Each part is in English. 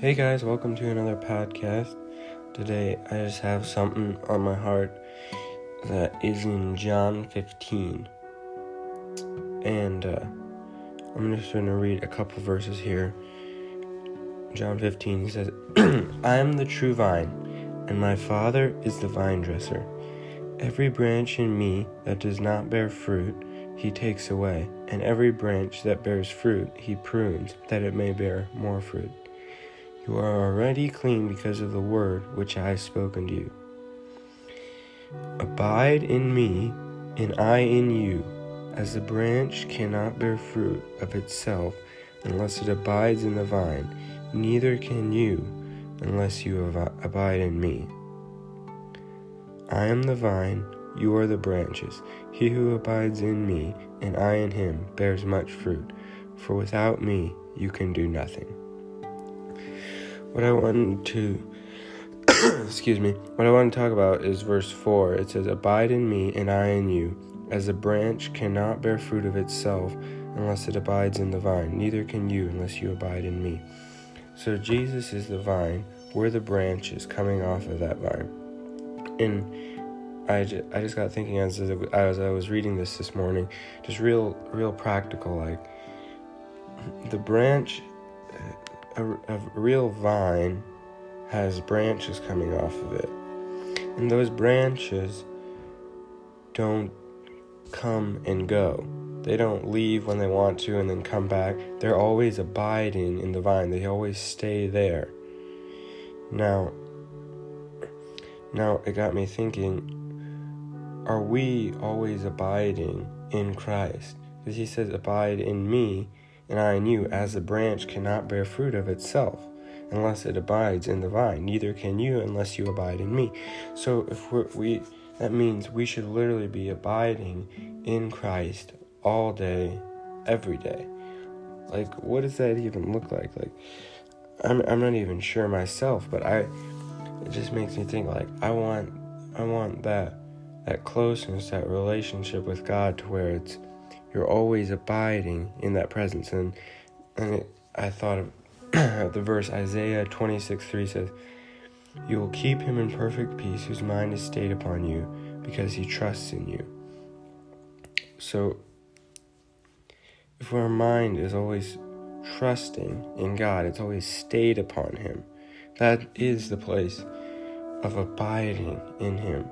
Hey guys, welcome to another podcast. Today I just have something on my heart that is in John 15. And uh, I'm just going to read a couple verses here. John 15 says, I am the true vine, and my Father is the vine dresser. Every branch in me that does not bear fruit, he takes away, and every branch that bears fruit, he prunes, that it may bear more fruit. You are already clean because of the word which I have spoken to you. Abide in me, and I in you, as the branch cannot bear fruit of itself unless it abides in the vine, neither can you unless you abide in me. I am the vine, you are the branches. He who abides in me, and I in him, bears much fruit, for without me you can do nothing what I want to excuse me, what I want to talk about is verse 4. It says, Abide in me, and I in you, as a branch cannot bear fruit of itself unless it abides in the vine, neither can you unless you abide in me. So Jesus is the vine, we're the branches coming off of that vine. And I just, I just got thinking as, as I was reading this this morning, just real, real practical, like the branch a, a real vine has branches coming off of it. And those branches don't come and go. They don't leave when they want to and then come back. They're always abiding in the vine. They always stay there. Now, now it got me thinking, are we always abiding in Christ? Because he says, abide in me and I in you, as the branch cannot bear fruit of itself unless it abides in the vine, neither can you unless you abide in me. So if we're, we that means we should literally be abiding in Christ all day, every day. Like, what does that even look like? Like, I'm I'm not even sure myself, but I it just makes me think like I want I want that that closeness, that relationship with God to where it's you're always abiding in that presence. And, and it, I thought of the verse Isaiah 26 3 says, You will keep him in perfect peace whose mind is stayed upon you because he trusts in you. So, if our mind is always trusting in God, it's always stayed upon him, that is the place of abiding in him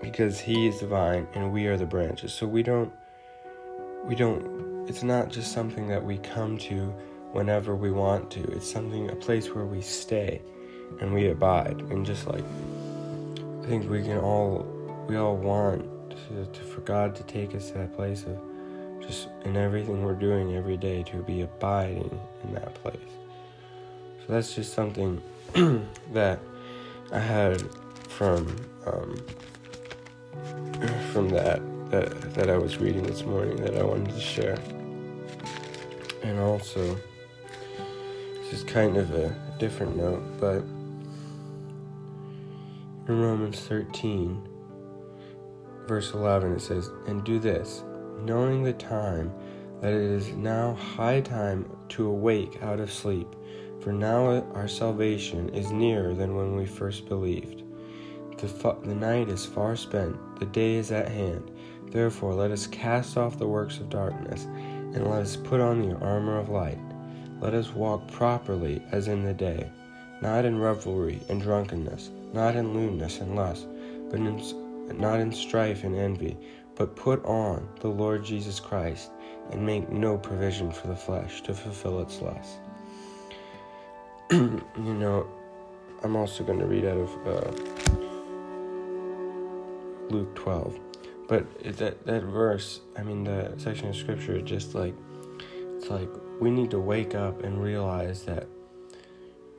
because he is the vine and we are the branches. So we don't we don't it's not just something that we come to whenever we want to. It's something a place where we stay and we abide. And just like I think we can all we all want to, to, for God to take us to that place of just in everything we're doing every day to be abiding in that place. So that's just something that I had from um, from that that that I was reading this morning that I wanted to share. And also, this is kind of a different note, but in Romans 13, verse 11, it says, And do this, knowing the time, that it is now high time to awake out of sleep, for now our salvation is nearer than when we first believed. The, the night is far spent, the day is at hand. Therefore, let us cast off the works of darkness, and let us put on the armor of light. Let us walk properly as in the day, not in revelry and drunkenness, not in lewdness and lust, but in, not in strife and envy, but put on the Lord Jesus Christ, and make no provision for the flesh to fulfill its lusts. you know, I'm also going to read out of. Uh, Luke 12. But that that verse, I mean the section of scripture just like it's like we need to wake up and realize that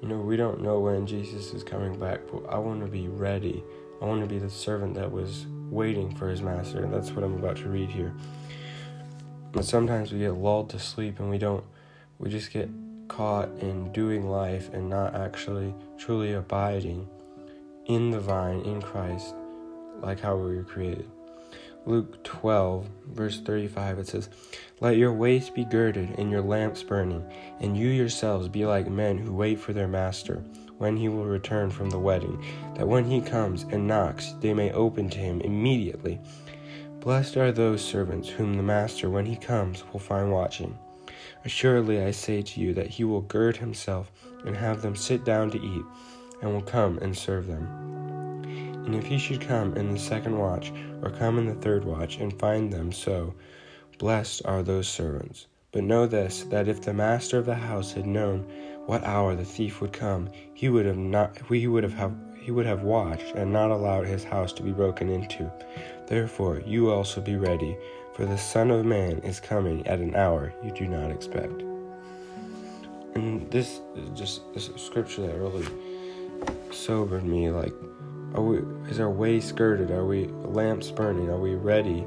you know, we don't know when Jesus is coming back, but I want to be ready. I want to be the servant that was waiting for his master, and that's what I'm about to read here. But sometimes we get lulled to sleep and we don't we just get caught in doing life and not actually truly abiding in the vine in Christ like how we were created. Luke 12, verse 35, it says, Let your waist be girded and your lamps burning, and you yourselves be like men who wait for their master when he will return from the wedding, that when he comes and knocks, they may open to him immediately. Blessed are those servants whom the master, when he comes, will find watching. Assuredly, I say to you that he will gird himself and have them sit down to eat, and will come and serve them. And if he should come in the second watch, or come in the third watch, and find them so, blessed are those servants. But know this, that if the master of the house had known what hour the thief would come, he would have not he would have, have he would have watched and not allowed his house to be broken into. Therefore, you also be ready, for the Son of Man is coming at an hour you do not expect. And this is just this scripture that really sobered me. Like, are we, is our way skirted? Are we lamps burning? Are we ready?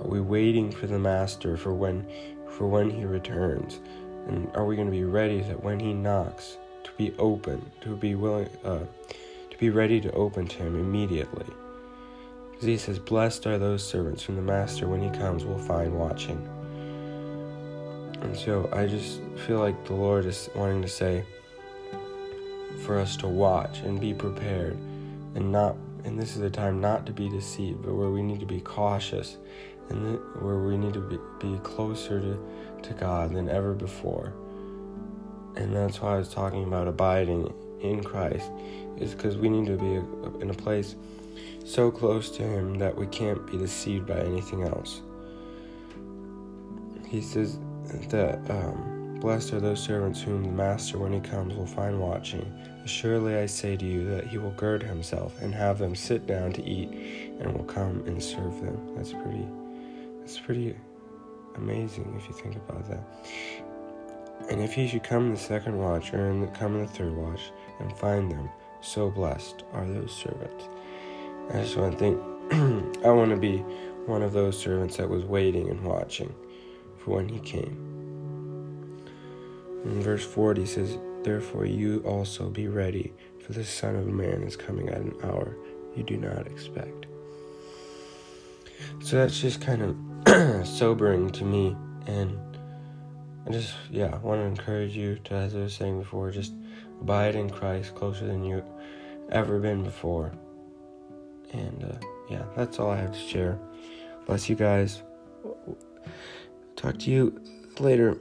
Are we waiting for the Master for when, for when He returns? And are we going to be ready that when He knocks, to be open, to be willing, uh, to be ready to open to Him immediately? Because he says, Blessed are those servants whom the master, when he comes, will find watching. And so I just feel like the Lord is wanting to say for us to watch and be prepared and not, and this is a time not to be deceived, but where we need to be cautious and where we need to be, be closer to, to God than ever before. And that's why I was talking about abiding in Christ, is because we need to be in a place so close to Him that we can't be deceived by anything else. He says that um, blessed are those servants whom the Master, when He comes, will find watching. Surely I say to you that He will gird Himself and have them sit down to eat, and will come and serve them. That's pretty. That's pretty amazing if you think about that. And if he should come in the second watch, or in the, come in the third watch, and find them, so blessed are those servants. I just want to think, I want to be one of those servants that was waiting and watching for when he came. In verse 40 says, Therefore you also be ready, for the Son of Man is coming at an hour you do not expect. So that's just kind of sobering to me, and I just, yeah, want to encourage you to, as I was saying before, just abide in Christ closer than you've ever been before. And uh, yeah, that's all I have to share. Bless you guys. Talk to you later.